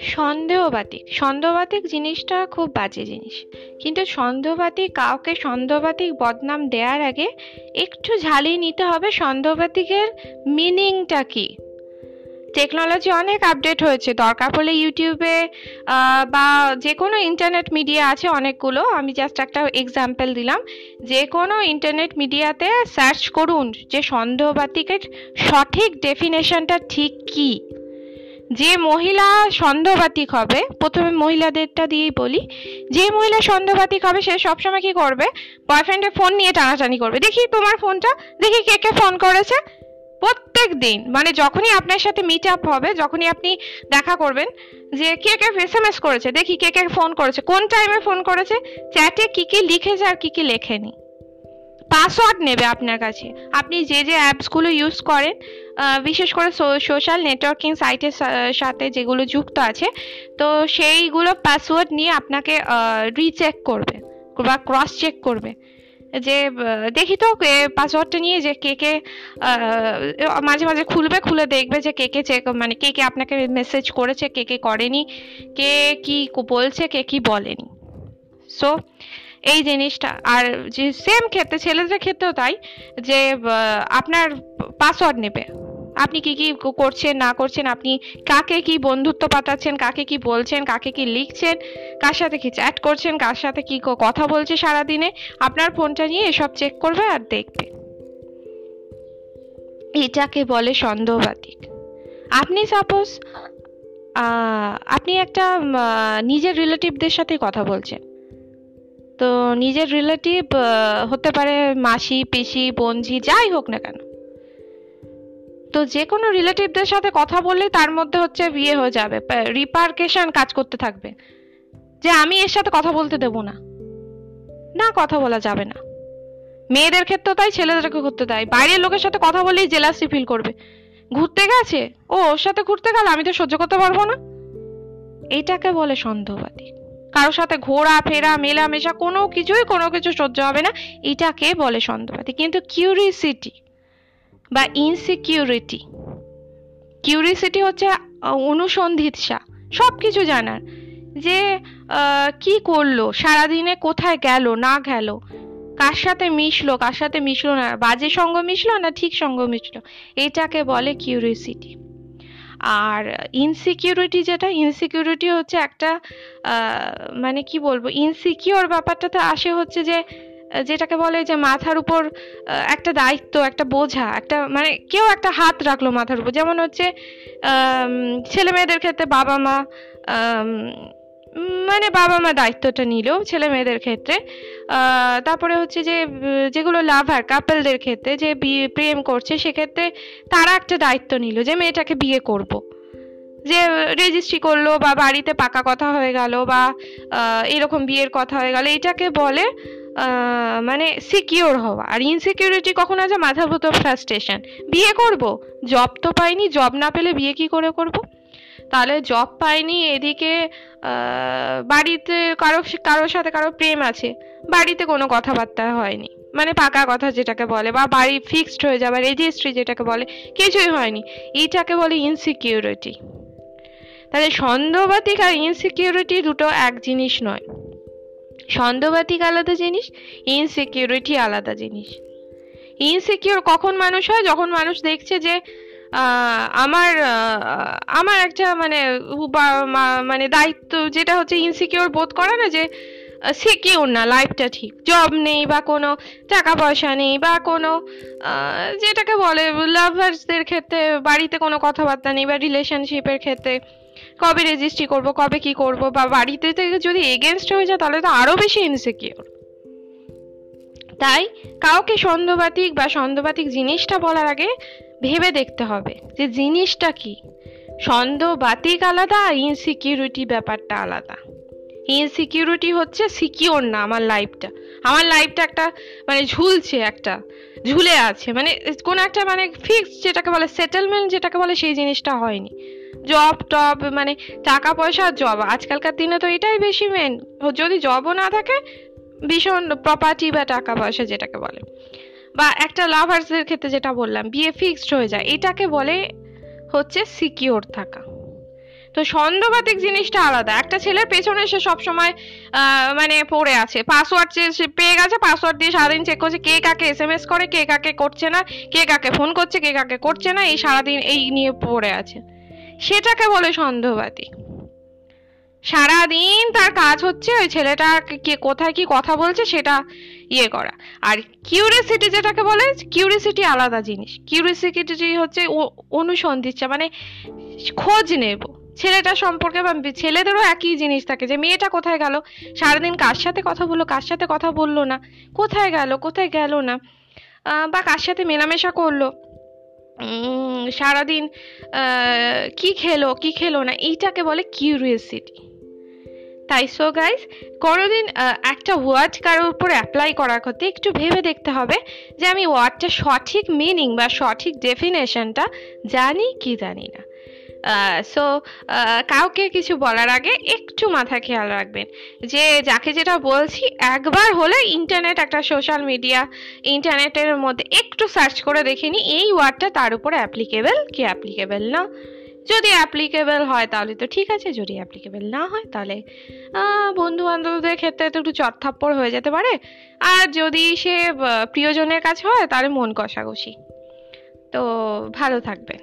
সন্দেহবাতিক। সন্দেহবাতিক জিনিসটা খুব বাজে জিনিস। কিন্তু সন্দেহবাতিক, কাউকে সন্দেহবাতিক বদনাম দেওয়ার আগে একটু ঝালিয়ে নিতে হবে সন্দেহবাতিকের মিনিংটা কি? টেকনোলজি অনেক আপডেট হয়েছে। দরকার পড়লে ইউটিউবে বা যে কোনো ইন্টারনেট মিডিয়া আছে অনেকগুলো। আমি জাস্ট একটা এক্সাম্পল দিলাম। যে কোনো ইন্টারনেট মিডিয়াতে সার্চ করুন যে সন্দেহবাতিকের সঠিক ডেফিনেশনটা ঠিক কী। যে মহিলা সন্দেহবাতিক হবে, প্রথমে মহিলাদেরটা দিয়েই বলি। যে মহিলা সন্দেহবাতিক হবে, সে সবসময় কি করবে? বয়ফ্রেন্ডের ফোন নিয়ে টানাটানি করবে। দেখি তোমার ফোনটা দেখি কে কে ফোন করেছে। প্রত্যেক দিন মানে যখনই আপনার সাথে মিট আপ হবে, যখনই আপনি দেখা করবেন, যে কে কে এস এম এস করেছে, দেখি কে কে ফোন করেছে, কোন টাইমে ফোন করেছে চ্যাটে কি কি লিখেছে আর কি কি লেখেনি। পাসওয়ার্ড নেবে আপনার কাছে। আপনি যে যে অ্যাপসগুলো ইউজ করেন বিশেষ করে সোশ্যাল নেটওয়ার্কিং সাইটের সাথে যেগুলো যুক্ত আছে, তো সেইগুলো পাসওয়ার্ড নিয়ে আপনাকে রিচেক করবে, বা ক্রস চেক করবে। যে দেখি তো পাসওয়ার্ডটা নিয়ে যে কে কে মাঝে মাঝে খুলবে, খুলে দেখবে যে কে কে চেক মানে কে কে আপনাকে মেসেজ করেছে, কে কে করেনি, কে কি বলছে, কে কি বলেনি। সো এই জিনিসটা, আর যে সেম ক্ষেত্রে, ছেলেদের ক্ষেত্রেও তাই, যে আপনার পাসওয়ার্ড নেবে। আপনি কি কি করছেন, না করছেন, আপনি কাকে কি বন্ধুত্ব পাঠাচ্ছেন, কাকে কি বলছেন, কাকে কি লিখছেন, কার সাথে কি চ্যাট করছেন, কার সাথে কি কথা বলছে সারা দিনে আপনার ফোনটা নিয়ে এসব চেক করবে আর দেখবে। এটাকে বলে সন্দেহবাতিক আপনি সাপোজ আপনি একটা নিজের রিলেটিভদের সাথে কথা বলছেন। তো নিজের রিলেটিভ হতে পারে মাসি, পিসি, বোনঝি, যাই হোক না কেন তো যে কোনো রিলেটিভদের সাথে কথা বললেই তার মধ্যে হচ্ছে বিয়ে হয়ে যাবে রিপার্কেশন কাজ করতে থাকবে। যে আমি এর সাথে কথা বলতে দেব না। না, কথা বলা যাবে না। মেয়েদের ক্ষেত্রেও তাই ছেলেদেরকে ঘুরতে দেয় বাইরের লোকের সাথে কথা বলেই জেলাসি ফিল করবে। ঘুরতে গেছে? ও, ওর সাথে ঘুরতে গেল আমি তো সহ্য করতে পারব না। এইটাকে বলে সন্দেহবাদী কারোর সাথে ঘোরা, ফেরা, মেলামেশা কোনো কিছুই কোনো কিছু সহ্য হবে না। এটাকে বলে সন্দেহবাদী কিন্তু কিউরিসিটি বা ইনসিকিউরিটি কিউরিসিটি হচ্ছে অনুসন্ধিৎসা। সব কিছু জানার। যে কি করল? সারাদিনে কোথায় গেল? না গেল? কার সাথে মিশলো? কার সাথে মিশলো না? বাজে সঙ্গ মিশলো না ঠিক সঙ্গ মিশলো? এটাকে বলে কিউরিসিটি আর ইনসিকিউরিটি যেটা ইনসিকিউরিটি হচ্ছে একটা মানে কি বলব? ইনসিকিওর ব্যাপারটা তো আসে হচ্ছে যে যেটাকে বলে যে মাথার উপর একটা দায়িত্ব, একটা বোঝা, একটা মানে কেউ একটা হাত রাখল মাথার উপর যেমন হচ্ছে ছেলে মেয়েদের ক্ষেত্রে বাবা মা মানে বাবা মা দায়িত্বটা নিল ছেলে মেয়েদের ক্ষেত্রে তারপরে হচ্ছে যে যেগুলো লাভার কাপেলদের ক্ষেত্রে যে বিয়ে, প্রেম করছে, সেক্ষেত্রে তারা একটা দায়িত্ব নিল যে মেয়েটাকে বিয়ে করব। যে রেজিস্ট্রি করল বা বাড়িতে পাকা কথা হয়ে গেল বা এরকম বিয়ের কথা হয়ে গেল, এটাকে বলে মানে সিকিওর হওয়া। আর ইনসিকিউরিটি কখন আছে? মাথার ভূত ফ্রাস্ট্রেশন বিয়ে করব? জব তো পাইনি জব না পেলে বিয়ে কি করে করব? তাহলে জব পাইনি, এদিকে বাড়িতে কারও, কারোর সাথে কারও প্রেম আছে, বাড়িতে কোনো কথাবার্তা হয়নি। মানে পাকা কথা যেটাকে বলে, বা বাড়ি ফিক্সড হয়ে যাবে রেজিস্ট্রি যেটাকে বলে, কিছুই হয়নি। এইটাকে বলে ইনসিকিউরিটি তাহলে সন্দেহবাতিক আর ইনসিকিউরিটি দুটো এক জিনিস নয়। সন্দেহবাতিক আলাদা জিনিস ইনসিকিউরিটি আলাদা জিনিস। ইনসিকিউর কখন মানুষ হয়? যখন মানুষ দেখছে যে আমার আমার একটা মানে মানে দায়িত্ব যেটা হচ্ছে ইনসিকিউর বোধ করে না যে সিকিউর না লাইফটা ঠিক। জব নেই বা কোনো, টাকা পয়সা নেই বা কোনো যেটাকে বলে লাভার্সদের ক্ষেত্রে, বাড়িতে কোনো কথাবার্তা নেই বা রিলেশনশিপের ক্ষেত্রে কবে রেজিস্ট্রি করব, কবে কি করব বা বাড়িতে থেকে যদি এগেনস্ট হয়ে যায় তাহলে তো আরও বেশি ইনসিকিউর তাই কাউকে সন্দেহবাতিক বা সন্দেহবাতিক জিনিসটা বলার আগে ভেবে দেখতে হবে যে জিনিসটা কি। সন্দেহবাতিক আলাদা আর ইনসিকিউরিটি ব্যাপারটা আলাদা। ইনসিকিউরিটি হচ্ছে সিকিওর না আমার লাইফটা আমার লাইফটা একটা মানে ঝুলছে একটা, ঝুলে আছে। মানে কোনো একটা মানে ফিক্সড যেটাকে বলে সেটেলমেন্ট যেটাকে বলে সেই জিনিসটা হয়নি। জব টব মানে টাকা পয়সা জব আজকালকার দিনে তো এটাই বেশি মেন যদি জবও না থাকে, ভীষণ প্রপার্টি বা টাকা পয়সা যেটাকে বলে। বা একটা লাভার্সের ক্ষেত্রে যেটা বললাম, বিয়ে ফিক্সড হয়ে যায়। এটাকে বলে হচ্ছে সিকিওর থাকা। তো সন্দেহবাতিক জিনিসটা আলাদা। একটা ছেলের পেছনে সে সবসময় মানে পড়ে আছে। পাসওয়ার্ড সে পেয়ে গেছে পাসওয়ার্ড দিয়ে সারাদিন চেক করছে, কে কাকে এস এম এস করে, কে কাকে করছে না, কে কাকে ফোন করছে, কে কাকে করছে না, এই সারাদিন এই নিয়ে পড়ে আছে। সেটাকে বলে সন্দেহবাদী সারাদিন তার কাজ হচ্ছে ওই ছেলেটা কে কোথায় কি কথা বলছে সেটা ইয়ে করা। আর কিউরিয়াসিটি যেটাকে বলে কিউরিয়াসিটি আলাদা জিনিস। কিউরিয়াসিটি হচ্ছে অনুসন্ধিচ্ছা মানে খোঁজ নেব। ছেলেটা সম্পর্কে ছেলেদেরও একই জিনিস থাকে যে মেয়েটা কোথায় গেল? সারাদিন কার সাথে কথা বলল, কার সাথে কথা বলল না? কোথায় গেল কোথায় গেল না? বা কার সাথে মেলামেশা করল? সারাদিন কি খেলো কি খেলো না? এইটাকে বলে কিউরিয়াসিটি তাই সো গাইজ কোনোদিন একটা ওয়ার্ড কারোর উপর অ্যাপ্লাই করার ক্ষেত্রে একটু ভেবে দেখতে হবে যে আমি ওয়ার্ডটা সঠিক মিনিং বা সঠিক ডেফিনেশনটা জানি কি জানি না। সো কাউকে কিছু বলার আগে একটু মাথা খেয়াল রাখবেন যে যাকে যেটা বলছি, একবার হলে ইন্টারনেট একটা সোশ্যাল মিডিয়া ইন্টারনেটের মধ্যে একটু সার্চ করে দেখে নি এই ওয়ার্ডটা তার উপর অ্যাপ্লিকেবল কি অ্যাপ্লিকেবল না। যদি অ্যাপ্লিকেবল হয় তাহলে তো ঠিক আছে, যদি অ্যাপ্লিকেবল না হয় তাহলে বন্ধু বান্ধবদের ক্ষেত্রে তো একটু চটথাপ্পড় হয়ে যেতে পারে। আর যদি সে প্রিয়জনের কাছে হয় তাহলে মন কষাকষি। তো ভালো থাকবেন।